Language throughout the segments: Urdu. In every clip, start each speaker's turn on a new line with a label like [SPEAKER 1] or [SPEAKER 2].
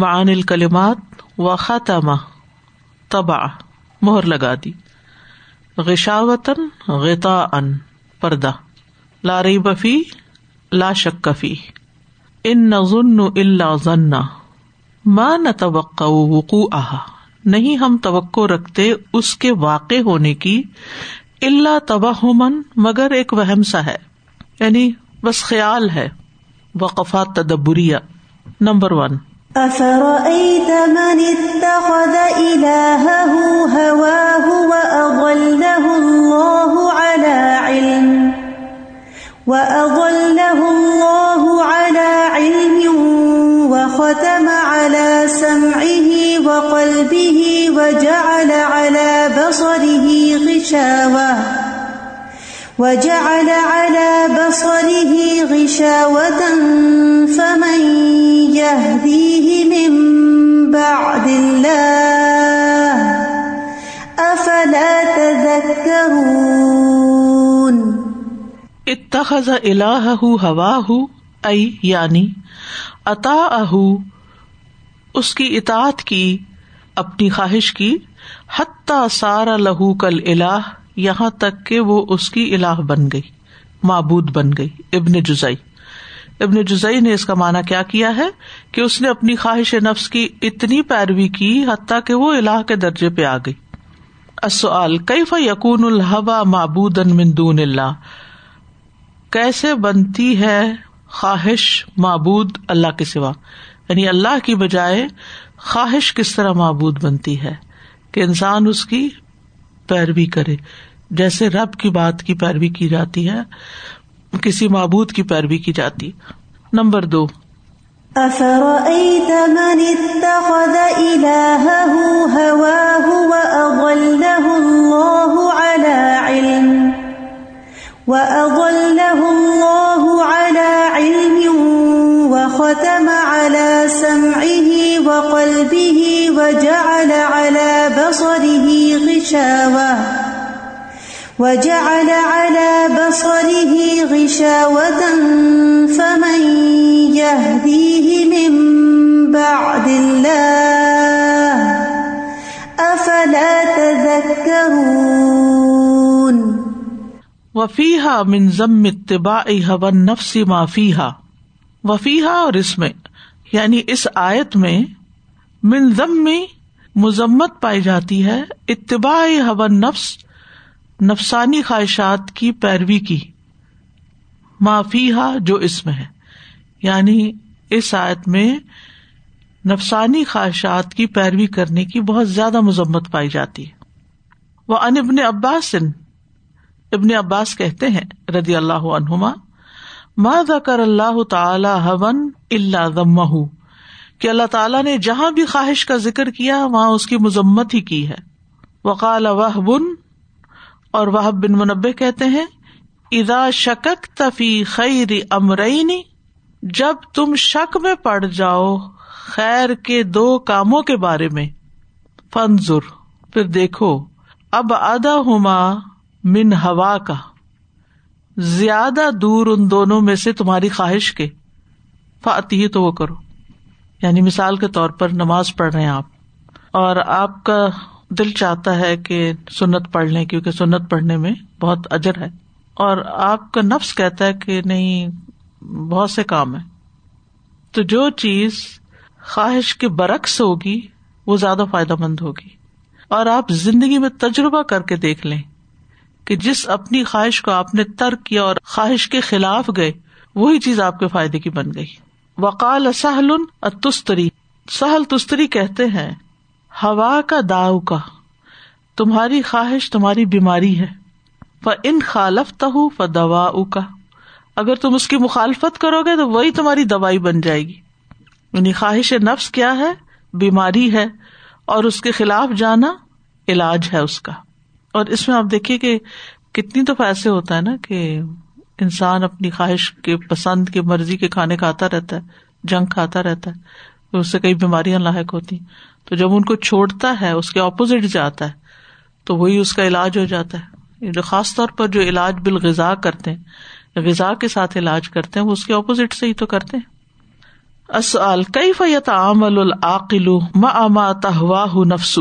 [SPEAKER 1] معان الکلمات و خاتمہ تبا مہر لگا دی۔ غشاوتن غتا ان پردہ لاری بفی لا شکفی ان نظن اللہ ذنا ماں نہ توقع وقوع آہا نہیں ہم توقع رکھتے اس کے واقع ہونے کی۔ اللہ تباہ من مگر ایک وہم سا ہے۔ یعنی بس خیال ہے۔ وقفات تدبریہ۔ Number one.
[SPEAKER 2] أفرأيت من اتخذ إلهه هواه وأضله الله على علم؟ وأضله الله على علم وختم على سمعه وقلبه وجعل على بصره غشاوة. وجعل على بصره غشاوة فمن يهديه من بعد الله أفلا تذكرون
[SPEAKER 1] اتخذ إلهه هواه، أي یعنی اطاعه اس کی اطاعت کی، اپنی خواہش کی، حتی سارا لہو کل الہ یہاں تک کہ وہ اس کی الہ بن گئی، معبود بن گئی، ابن جزئی۔ ابن جزئی نے اس کا مانا کیا کیا ہے کہ اس نے اپنی خواہش نفس کی اتنی پیروی کی حتیٰ کہ وہ الہ کے درجے پہ آ گئی۔ اصل کئی ف یقون الحبا معبود مندون اللہ؟ کیسے بنتی ہے خواہش معبود اللہ کے سوا؟ یعنی اللہ کی بجائے خواہش کس طرح معبود بنتی ہے کہ انسان اس کی پیروی کرے؟ جیسے رب کی بات کی پیروی کی جاتی ہے کسی معبود کی پیروی کی جاتی۔ نمبر دو۔
[SPEAKER 2] أفرأيت من اتخذ إلهه هواه وأضله الله على علم؟ وأضله الله على علم وختم على سمعه وقلبه وجعل على بصره غشاوة، وجعل على بصره غشاوة، فمن يهديه من بعد الله، أفلا تذكرون؟
[SPEAKER 1] وفیحا من ضم اتباع هوى النفس ما فيها. وفیحا اور اس میں یعنی اس آیت میں من ضم مذمت پائی جاتی ہے اتباع هوى النفس نفسانی خواہشات کی پیروی کی۔ معافی ہا جو اس میں ہے۔ یعنی اس آیت میں نفسانی خواہشات کی پیروی کرنے کی بہت زیادہ مذمت پائی جاتی ہے۔ وہ ان ابن عباس ابن عباس کہتے ہیں ردی اللہ عنہما، ما ذکر اللہ تعالی ہون اللہ ضم کہ اللہ تعالیٰ نے جہاں بھی خواہش کا ذکر کیا، وہاں اس کی مذمت ہی کی ہے۔ وقال وہ بن اور وہ بن منبع کہتے ہیں ادا شکک تفی خیر امرئی جب تم شک میں پڑ جاؤ خیر کے دو کاموں کے بارے میں۔ فنزر پھر دیکھو، اب ادا ہوما من ہوا کا۔ زیادہ دور ان دونوں میں سے تمہاری خواہش کے۔ فاتی، تو وہ کرو۔ یعنی مثال کے طور پر نماز پڑھ رہے ہیں آپ۔ اور آپ کا دل چاہتا ہے کہ سنت پڑھ لیں، کیونکہ سنت پڑھنے میں بہت اجر ہے۔ اور آپ کا نفس کہتا ہے کہ نہیں، بہت سے کام ہے تو جو چیز خواہش کے برعکس ہوگی، وہ زیادہ فائدہ مند ہوگی۔ اور آپ زندگی میں تجربہ کر کے دیکھ لیں کہ جس اپنی خواہش کو آپ نے ترک کیا اور خواہش کے خلاف گئے، وہی چیز آپ کے فائدے کی بن گئی۔ وقال سہل تستری سہل تستری کہتے ہیں ہوا کا داؤ کا، تمہاری خواہش تمہاری بیماری ہے۔ ان خالف تہ دوا کا اگر تم اس کی مخالفت کرو گے تو وہی تمہاری دوائی بن جائے گی۔ یعنی خواہش نفس کیا ہے؟ بیماری ہے۔ اور اس کے خلاف جانا علاج ہے اس کا۔ اور اس میں آپ دیکھیے کہ کتنی تو ایسے ہوتا ہے نا کہ انسان اپنی خواہش کے پسند کی مرضی کے کھانے کھاتا رہتا ہے، جنگ کھاتا رہتا ہے۔ اس سے کئی بیماریاں لاحق ہوتی تو جب ان کو چھوڑتا ہے، اس کے اپوزٹ جاتا ہے، تو وہی اس کا علاج ہو جاتا ہے۔ یعنی جو خاص طور پر جو علاج بالغذا کرتے ہیں غذا کے ساتھ علاج کرتے ہیں، وہ اس کے اپوزٹ سے ہی تو کرتے ہیں۔ اسال کئی فیت عمل العقل ما تہواہ نفس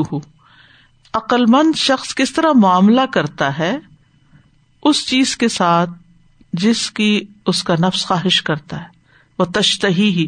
[SPEAKER 1] عقل مند شخص کس طرح معاملہ کرتا ہے، اس چیز کے ساتھ جس کی اس کا نفس خواہش کرتا ہے۔ وہ تشتہی ہی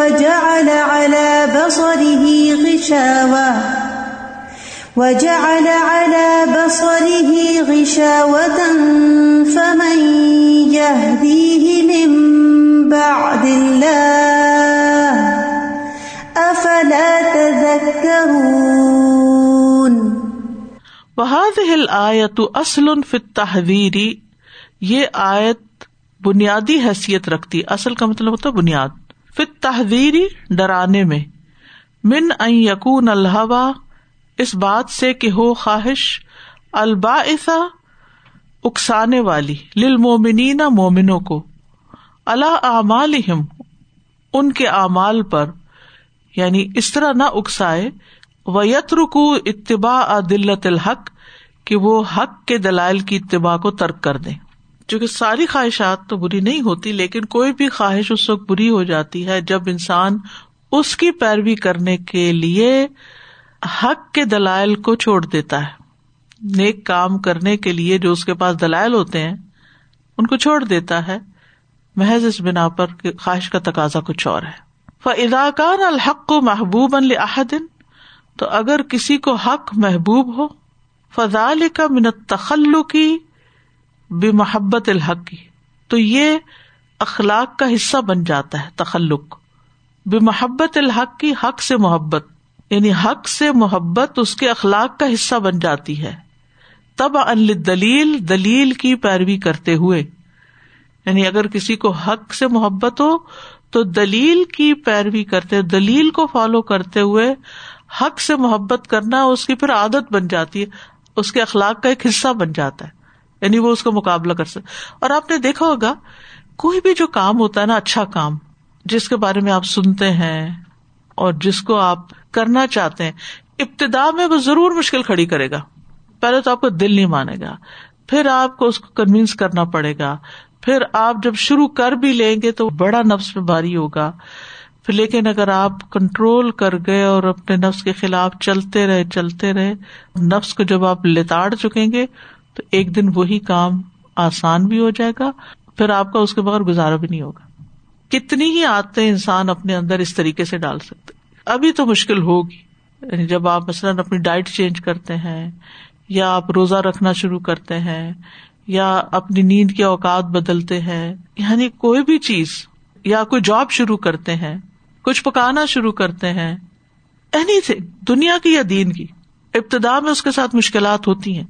[SPEAKER 2] وجعل على بصره غشاوة. وجعل على بصره غشاوة فمن يهديه من بعد الله أفلا تذكرون.
[SPEAKER 1] وهذه الآية أصل في التحذير. یہ آیت بنیادی حیثیت رکھتی اصل کا مطلب ہوتا ہے بنیاد. پھر تحریری ڈرانے میں، من یقون الحوا اس بات سے کہ ہو خواہش البا اکسانے والی لل مومنی مومنوں کو اللہ اعمال ان کے اعمال پر یعنی اس طرح نہ اکسائے و یترکو اتباع دلت الحق، کہ وہ حق کے دلائل کی اتباع کو ترک کر دیں۔ چونکہ ساری خواہشات تو بری نہیں ہوتی، لیکن کوئی بھی خواہش اس وقت بری ہو جاتی ہے جب انسان اس کی پیروی کرنے کے لیے حق کے دلائل کو چھوڑ دیتا ہے۔ نیک کام کرنے کے لیے جو اس کے پاس دلائل ہوتے ہیں، ان کو چھوڑ دیتا ہے۔ محض اس بنا پر خواہش کا تقاضا کچھ اور ہے۔ فضاکان الحق کو محبوب الحدن تو اگر کسی کو حق محبوب ہو فضال کا منت تخلو کی بے محبت الحق کی۔ تو یہ اخلاق کا حصہ بن جاتا ہے، تخلق۔ بے محبت الحق کی حق سے محبت یعنی حق سے محبت اس کے اخلاق کا حصہ بن جاتی ہے۔ تب ان دلیل دلیل کی پیروی کرتے ہوئے۔ یعنی اگر کسی کو حق سے محبت ہو، تو دلیل کی پیروی کرتے، دلیل کو فالو کرتے ہوئے حق سے محبت کرنا اس کی پھر عادت بن جاتی ہے، اس کے اخلاق کا ایک حصہ بن جاتا ہے۔ یعنی وہ اس کا مقابلہ کر سکتے اور آپ نے دیکھا ہوگا، کوئی بھی جو کام ہوتا ہے نا اچھا کام، جس کے بارے میں آپ سنتے ہیں اور جس کو آپ کرنا چاہتے ہیں، ابتدا میں وہ ضرور مشکل کھڑی کرے گا۔ پہلے تو آپ کو دل نہیں مانے گا، پھر آپ کو اس کو کنوینس کرنا پڑے گا۔ پھر آپ جب شروع کر بھی لیں گے تو بڑا نفس میں بھاری ہوگا۔ پھر لیکن اگر آپ کنٹرول کر گئے اور اپنے نفس کے خلاف چلتے رہے چلتے رہے، نفس کو جب آپ لتاڑ چکیں گے تو ایک دن وہی کام آسان بھی ہو جائے گا، پھر آپ کا اس کے بغیر گزارا بھی نہیں ہوگا۔ کتنی ہی آتے انسان اپنے اندر اس طریقے سے ڈال سکتے۔ ابھی تو مشکل ہوگی۔ یعنی جب آپ مثلاً اپنی ڈائٹ چینج کرتے ہیں، یا آپ روزہ رکھنا شروع کرتے ہیں، یا اپنی نیند کے اوقات بدلتے ہیں یعنی کوئی بھی چیز، یا کوئی جاب شروع کرتے ہیں، کچھ پکانا شروع کرتے ہیں اینی تھنگ دنیا کی یا دین کی، ابتدا میں اس کے ساتھ مشکلات ہوتی ہیں۔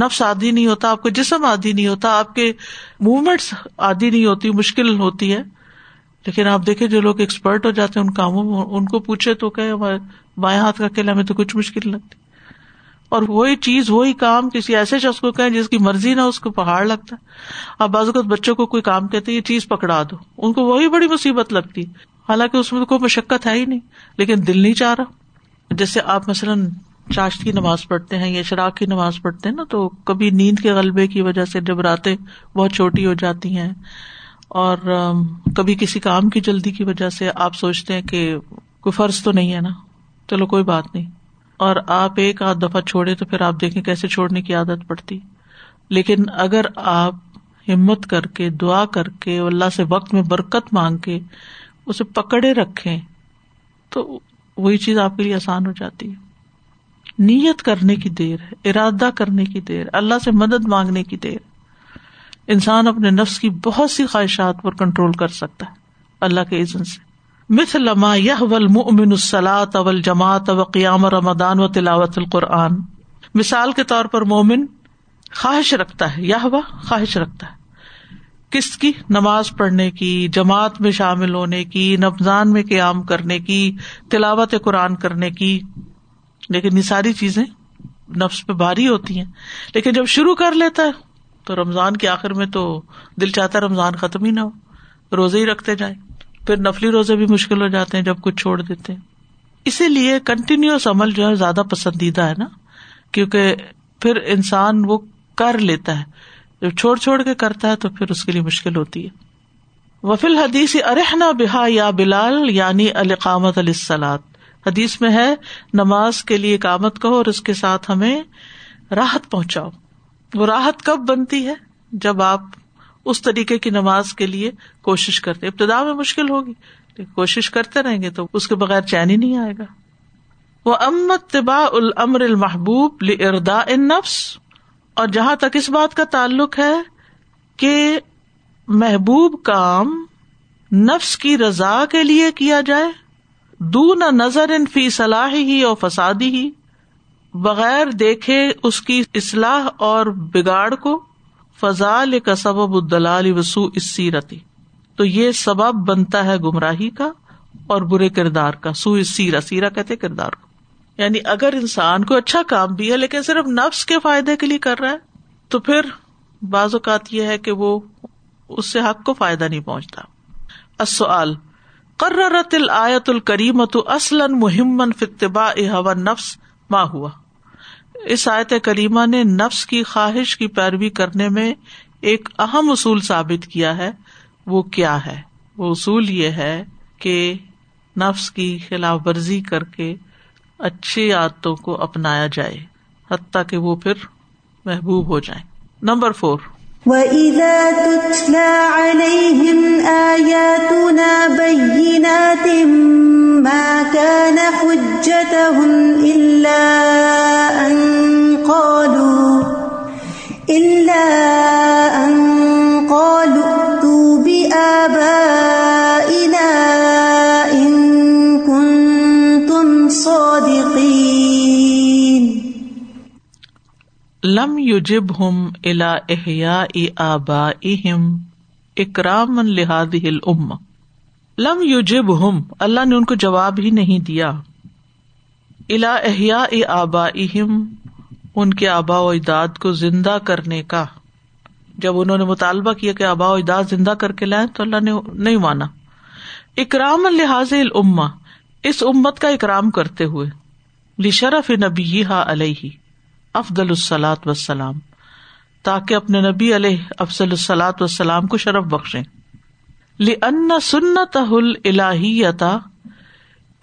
[SPEAKER 1] نفس آدھی نہیں ہوتا، آپ کا جسم آدھی نہیں ہوتا، آپ کے موومینٹس آدھی نہیں ہوتی، مشکل ہوتی ہے۔ لیکن آپ دیکھیں، جو لوگ ایکسپرٹ ہو جاتے ہیں، ان کاموں میں، ان کو پوچھے تو کہ بائیں ہاتھ کا کھیلا میں تو کچھ مشکل لگتی اور وہی چیز، وہی کام کسی ایسے شخص کو کہیں جس کی مرضی نہ اس کو پہاڑ لگتا ہے۔ اب بعض اوقات بچوں کو کوئی کام کہتے یہ چیز پکڑا دو۔ ان کو وہی بڑی مصیبت لگتی۔ حالانکہ اس میں تو کوئی مشقت ہے ہی نہیں، لیکن دل نہیں چاہ رہا۔ جیسے آپ مثلاً چاشت کی نماز پڑھتے ہیں یا شراک کی نماز پڑھتے ہیں نا، تو کبھی نیند کے غلبے کی وجہ سے جب راتیں بہت چھوٹی ہو جاتی ہیں اور کبھی کسی کام کی جلدی کی وجہ سے آپ سوچتے ہیں کہ کوئی فرض تو نہیں ہے نا، چلو کوئی بات نہیں۔ اور آپ ایک آدھ دفعہ چھوڑے تو پھر آپ دیکھیں کیسے چھوڑنے کی عادت پڑتی۔ لیکن اگر آپ ہمت کر کے، دعا کر کے، اللہ سے وقت میں برکت مانگ کے اسے پکڑے رکھے تو وہی چیز آپ کے لیے آسان ہو جاتی ہے۔ نیت کرنے کی دیر ہے، ارادہ کرنے کی دیر، اللہ سے مدد مانگنے کی دیر۔ انسان اپنے نفس کی بہت سی خواہشات پر کنٹرول کر سکتا ہے، اللہ کے عزن سے۔ مت لما یہ ول ممن اول جماعت و قیام رمدان و تلاوت القرآن۔ مثال کے طور پر مومن خواہش رکھتا ہے یا خواہش رکھتا ہے۔ کس کی؟ نماز پڑھنے کی، جماعت میں شامل ہونے کی نفزان میں قیام کرنے کی، تلاوت قرآن کرنے کی۔ لیکن یہ ساری چیزیں نفس پہ بھاری ہوتی ہیں۔ لیکن جب شروع کر لیتا ہے تو رمضان کے آخر میں تو دل چاہتا رمضان ختم ہی نہ ہو، روزے ہی رکھتے جائیں۔ پھر نفلی روزے بھی مشکل ہو جاتے ہیں جب کچھ چھوڑ دیتے ہیں۔ اسی لیے کنٹینیوس عمل جو ہے زیادہ پسندیدہ ہے نا، کیونکہ پھر انسان وہ کر لیتا ہے۔ جب چھوڑ چھوڑ کے کرتا ہے تو پھر اس کے لیے مشکل ہوتی ہے۔ وفیل حدیث ارحنا بحا یا بلال یعنی القامت علیہ حدیث میں ہے، نماز کے لیے کامت کہو اور اس کے ساتھ ہمیں راحت پہنچاؤ۔ وہ راحت کب بنتی ہے؟ جب آپ اس طریقے کی نماز کے لیے کوشش کرتے ابتدا میں مشکل ہوگی کوشش کرتے رہیں گے تو اس کے بغیر چین ہی نہیں آئے گا۔ وہ امت طبا العمر المحبوب لردا ان نفس اور جہاں تک اس بات کا تعلق ہے کہ محبوب کام نفس کی رضا کے لیے کیا جائے دون نظر ان فی صلاح ہی اور فسادی ہی، بغیر دیکھے اس کی اصلاح اور بگاڑ کو فضال کا سبب الدلال وسو اس سیرتی تو یہ سبب بنتا ہے گمراہی کا اور برے کردار کا سو اس سیرا سیرا کہتے کردار کو۔ یعنی اگر انسان کو اچھا کام بھی ہے لیکن صرف نفس کے فائدے کے لیے کر رہا ہے، تو پھر بعض اوقات یہ ہے کہ وہ اس سے حق کو فائدہ نہیں پہنچتا۔ قررت الآیت الکریمت اصلاً محمن فتبا ہوا نفس ماں ہوا۔ اس آیت کریمہ نے نفس کی خواہش کی پیروی کرنے میں ایک اہم اصول ثابت کیا ہے۔ وہ کیا ہے؟ وہ اصول یہ ہے کہ نفس کی خلاف ورزی کر کے اچھی عادتوں کو اپنایا جائے، حتیٰ کہ وہ پھر محبوب ہو جائیں۔ Number four.
[SPEAKER 2] وَإِذَا تُتْلَى عَلَيْهِمْ آيَاتُنَا بَيِّنَاتٍ مَا كَانَ حُجَّتَهُمْ إِلَّا أَن قَالُوا إِلَّا
[SPEAKER 1] لم یوجب ہم الا احیا آبا اہم اکرام لحاظ ام لم یوجب ہم اللہ نے ان کو جواب ہی نہیں دیا۔ الا احیا آبا اہم ان کے آبا و اجداد کو زندہ کرنے کا۔ جب انہوں نے مطالبہ کیا کہ آبا و اجداد زندہ کر کے لائیں تو اللہ نے نہیں مانا۔ اکرام لحاظ الما اس امت کا اکرام کرتے ہوئے۔ لشرف نبی ہا علیہ افضل السلاط وسلام تاکہ اپنے نبی علیہ افضل السلاط وسلام کو شرف بخشے لن سنت الہیتا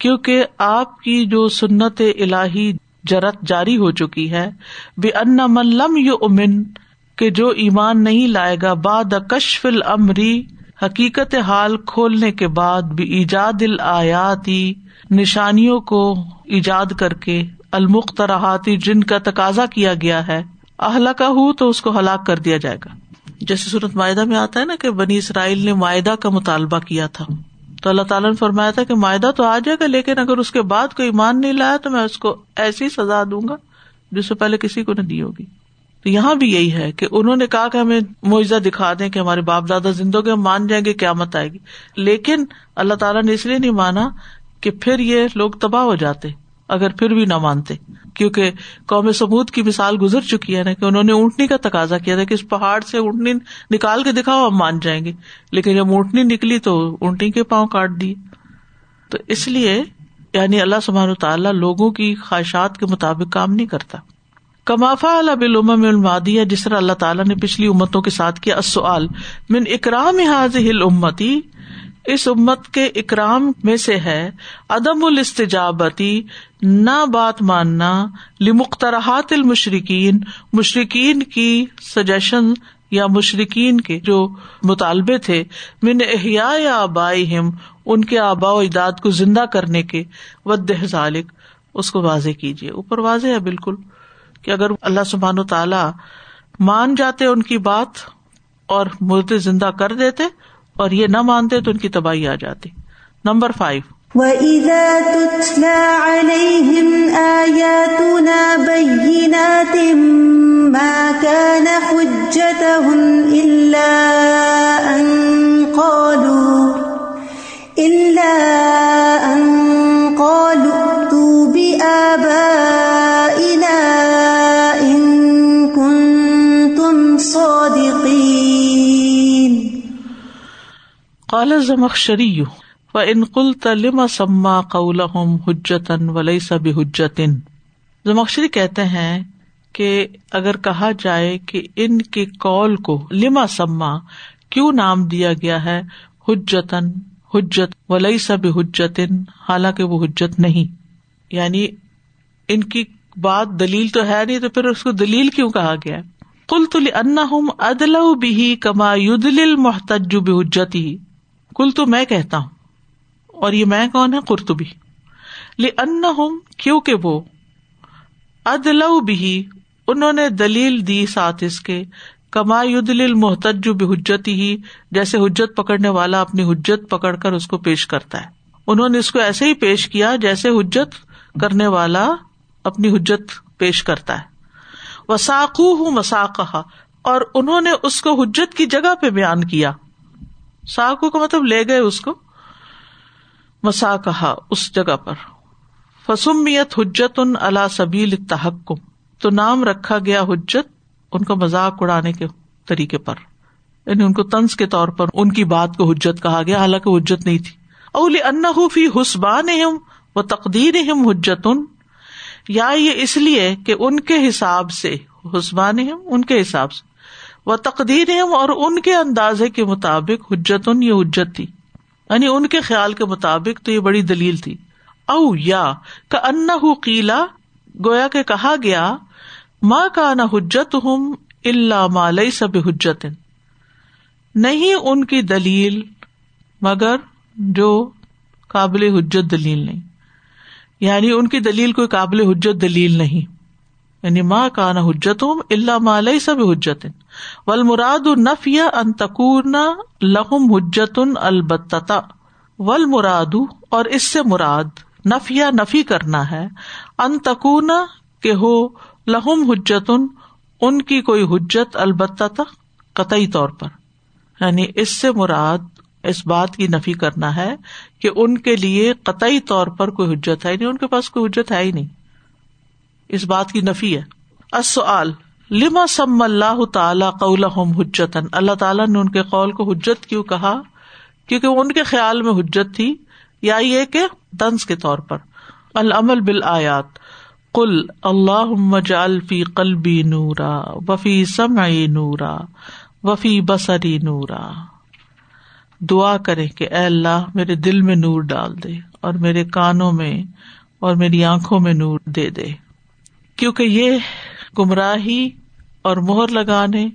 [SPEAKER 1] کیونکہ آپ کی جو سنت الہی جرت جاری ہو چکی ہے بے ان ملم یو امن کہ جو ایمان نہیں لائے گا باد کشف العمری حقیقت حال کھولنے کے بعد بھی ایجاد الیاتی نشانیوں کو ایجاد کر کے المختراحاتی جن کا تقاضا کیا گیا ہے اہلا کا ہوں تو اس کو ہلاک کر دیا جائے گا۔ جیسے صورت معاہدہ میں آتا ہے نا کہ بنی اسرائیل نے معاہدہ کا مطالبہ کیا تھا۔ تو اللہ تعالیٰ نے فرمایا تھا کہ معاہدہ تو آ جائے گا، لیکن اگر اس کے بعد کوئی ایمان نہیں لایا تو میں اس کو ایسی سزا دوں گا جس سے پہلے کسی کو نہیں دی ہوگی۔ تو یہاں بھی یہی ہے کہ انہوں نے کہا کہ ہمیں معاوضہ دکھا دیں کہ ہمارے باپ دادا زندگی ہم مان جائیں گے کیا مت آئے گی۔ لیکن اللہ تعالیٰ نے اس لیے نہیں مانا کہ پھر یہ لوگ تباہ ہو جاتے۔ اگر پھر بھی نہ مانتے۔ کیونکہ قوم سمود کی مثال گزر چکی ہے نا کہ انہوں نے اونٹنی کا تقاضا کیا تھا کہ اس پہاڑ سے اونٹنی نکال کے دکھاؤ، ہم مان جائیں گے۔ لیکن جب اونٹنی نکلی تو اونٹنی کے پاؤں کاٹ دی تو اس لیے یعنی اللہ سبحان تعالیٰ لوگوں کی خواہشات کے مطابق کام نہیں کرتا۔ کمافا اللہ بلوم المادی جس طرح اللہ تعالیٰ نے پچھلی امتوں کے ساتھ کیا من اکرام حاضل امتی اس امت کے اکرام میں سے ہے، عدم الاستجابتی نہ بات ماننا لمخترحات المشرقین مشرقین کی سجیشن یا مشرقین کے جو مطالبے تھے، من احیا یا آبائی ہم ان کے آبا و اجداد کو زندہ کرنے کے، ود ذالک اس کو واضح کیجیے اوپر واضح ہے بالکل کہ اگر اللہ سبحان و تعالی مان جاتے ان کی بات اور مردے زندہ کر دیتے اور یہ نہ مانتے تو ان کی تباہی آ جاتی۔ نمبر فائیو
[SPEAKER 2] وَإِذَا تُتْلَى عَلَيْهِمْ آيَاتُنَا
[SPEAKER 1] قال الزمخشری و ان قلت لما سما قولهم حجتن وليس بحجتن زمخشری کہتے ہیں کہ اگر کہا جائے کہ ان کے قول کو لما سما کیوں نام دیا گیا ہے؟ حجتن حجت ولی سب حجتن حالانکہ وہ حجت نہیں۔ یعنی ان کی بات دلیل تو ہے نہیں تو پھر اس کو دلیل کیوں کہا گیا؟ کل تو ان ادل بھی کما یدل محتج بحجتی کل تو میں کہتا ہوں، اور یہ میں کون ہے؟ قرطبی۔ ان کیونکہ وہ ادل بھی انہوں نے دلیل دی ساتھ اس کے، کما یدل محتج بحجتی ہی جیسے حجت پکڑنے والا اپنی حجت پکڑ کر اس کو پیش کرتا ہے۔ انہوں نے اس کو ایسے ہی پیش کیا جیسے حجت کرنے والا اپنی حجت پیش کرتا ہے۔ وساقو ہوں مساق اور انہوں نے اس کو حجت کی جگہ پہ بیان کیا۔ ساکو کا مطلب لے گئے اس کو مسا کہا اس جگہ پر۔ فسمیت حجت ان اللہ سبیل تحکم تو نام رکھا گیا حجت ان کا مذاق اڑانے کے طریقے پر۔ یعنی ان کو تنس کے طور پر ان کی بات کو حجت کہا گیا، حالانکہ حجت نہیں تھی۔ اول ان فی حسبان و تقدیر ہم حجت۔ ان یا یہ اس لیے کہ ان کے حساب سے حسبان ان کے حساب سے۔ وہ تقدیر اور ان کے اندازے کے مطابق حجت ان یہ حجت تھی۔ یعنی ان کے خیال کے مطابق تو یہ بڑی دلیل تھی۔ او یا کا ان قیلا، گویا کے کہا گیا ماں کا نہ حجت ہوں اللہ مالئی سب حجت نہیں ان کی دلیل، مگر جو قابل حجت دلیل نہیں۔ یعنی ان کی دلیل کوئی قابل حجت دلیل نہیں۔ یعنی ماں کا حجت ہوں اللہ مالئی سب حجت ول مراد نفیا ان تکور لہم حجت البتہ ول مراد اور اس سے مراد نفیا نفی کرنا ہے ان تکون کہ ہو لہم حجت ان کی کوئی حجت البتہ قطعی طور پر. یعنی اس سے مراد اس بات کی نفی کرنا ہے کہ ان کے لیے قطعی طور پر کوئی حجت ہے نہیں، ان کے پاس کوئی حجت ہے ہی نہیں. اس بات کی نفی ہے۔ اصل لما سم اللہ تعالی قول حجتن اللہ تعالیٰ نے ان کے قول کو حجت کیوں کہا؟ کیونکہ ان کے خیال میں حجت تھی، یا یہ کہ طنز کے طور پر۔ العمل بال آیات کل اللہ جال فی قلبی نورا وفی سمعی نورا وفی بسری نورا۔ دعا کرے کہ اے اللہ، میرے دل میں نور ڈال دے اور میرے کانوں میں اور میری آنکھوں میں نور دے دے۔ کیونکہ یہ گمراہی اور مہر لگانے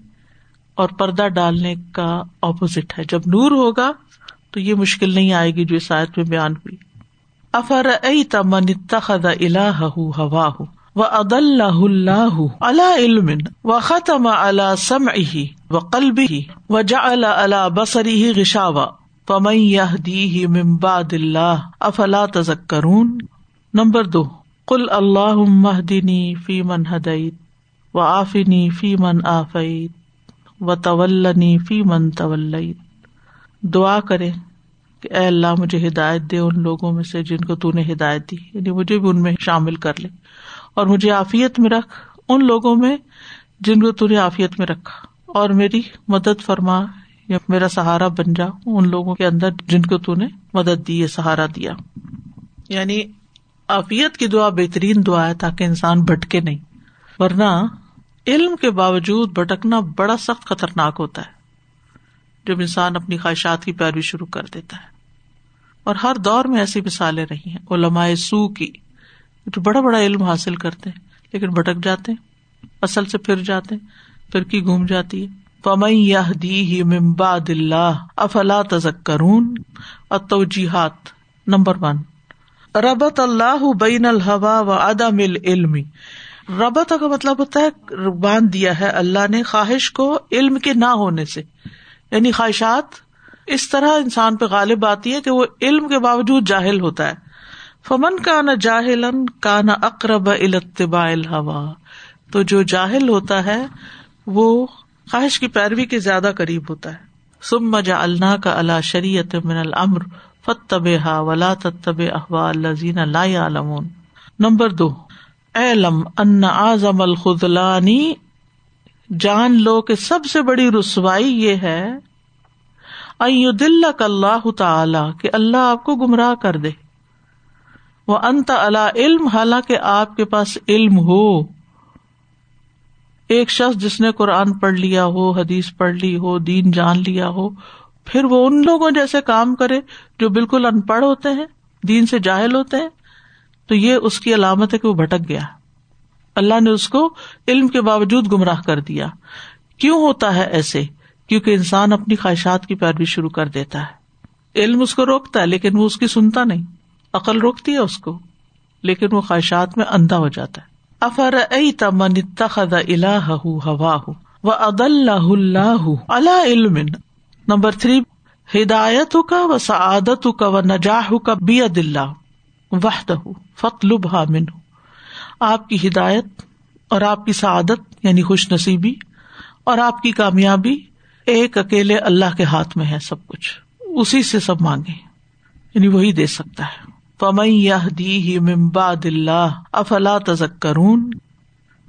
[SPEAKER 1] اور پردہ ڈالنے کا اپوزٹ ہے۔ جب نور ہوگا تو یہ مشکل نہیں آئے گی جو اس آیت میں بیان ہوئی۔ افر تمن تخد اللہ ہوا و اد اللہ اللہ اللہ علم و ختم اللہ سم ہی و قلب ہی و جا اللہ بسری ہی غشاوا پمئی یہ دی ہی ممباد اللہ افلا تذکرون نمبر دو۔ کل اللہ مہدنی فی من ہدعت و آفنی فی من آفیت و طولنی فی من طول دعا کرے کہ اے اللہ مجھے ہدایت دے ان لوگوں میں سے جن کو تو نے ہدایت دی یعنی مجھے بھی ان میں شامل کر لے۔ اور مجھے عافیت میں رکھ ان لوگوں میں جن کو نے عافیت میں رکھا۔ اور میری مدد فرما یا میرا سہارا بن جا ان لوگوں کے اندر جن کو تو نے مدد دی سہارا دیا۔ یعنی آفیت کی دعا بہترین دعا ہے تاکہ انسان بھٹکے نہیں۔ ورنہ علم کے باوجود بھٹکنا بڑا سخت خطرناک ہوتا ہے، جب انسان اپنی خواہشات کی پیروی شروع کر دیتا ہے۔ اور ہر دور میں ایسی مثالیں رہی ہیں، علماء سو کی، جو بڑا بڑا علم حاصل کرتے ہیں، لیکن بھٹک جاتے ہیں، اصل سے پھر جاتے ہیں پھر کی گھوم جاتی ہے۔ پمئی یا دی ہی ممباد اللہ افلا تذکرون؟ اتوجیحات نمبر ون۔ ربت اللہ بین الحوا و عدم علم ربت کا مطلب ہوتا ہے باندھ دیا ہے، اللہ نے خواہش کو علم کے نہ ہونے سے. یعنی خواہشات اس طرح انسان پہ غالب آتی ہے کہ وہ علم کے باوجود جاہل ہوتا ہے. فمن کا نہ جاہلن کا نہ اقرب التبا الحوا تو جو جاہل ہوتا ہے، وہ خواہش کی پیروی کے زیادہ قریب ہوتا ہے. سم مجا اللہ کا اللہ شریعت من المر فتب ہا ولا تب احوا اللہ لا نمبر دو علم ان اعظم الخلانی جان لو کہ سب سے بڑی رسوائی یہ ہے دل اللہ تعالی کہ اللہ آپ کو گمراہ کر دے۔ وہ انت اللہ علم، حالانکہ آپ کے پاس علم ہو۔ ایک شخص جس نے قرآن پڑھ لیا ہو، حدیث پڑھ لی ہو، دین جان لیا ہو پھر وہ ان لوگوں جیسے کام کرے جو بالکل ان پڑھ ہوتے ہیں، دین سے جاہل ہوتے ہیں، تو یہ اس کی علامت ہے کہ وہ بھٹک گیا۔ اللہ نے اس کو علم کے باوجود گمراہ کر دیا۔ کیوں ہوتا ہے ایسے؟ کیونکہ انسان اپنی خواہشات کی پیروی شروع کر دیتا ہے۔ علم اس کو روکتا ہے، لیکن وہ اس کی سنتا نہیں۔ عقل روکتی ہے اس کو، لیکن وہ خواہشات میں اندھا ہو جاتا ہے۔ افر تمن تخد اللہ ہوا و اد اللہ اللہ اللہ علم نمبر تھری ہدایت کا و سعادت کا و نجاح کا بی عد اللہ وحد فتلب آپ کی ہدایت اور آپ کی سعادت یعنی خوش نصیبی، اور آپ کی کامیابی ایک اکیلے اللہ کے ہاتھ میں ہے سب کچھ۔ اسی سے سب مانگے یعنی وہی دے سکتا ہے۔ فمئی دی ہی ممباد اللہ، افلا تذکرون؟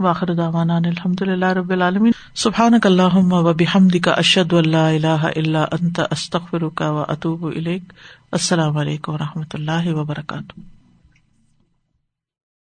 [SPEAKER 1] واخر دعوانا الحمد اللہ رب العالمین. سبحان اللہم و بحمد کا اشد اللہ الہ الا انت، استغفرک و اتوب الیک. السلام علیکم و رحمۃ اللہ وبرکاتہ.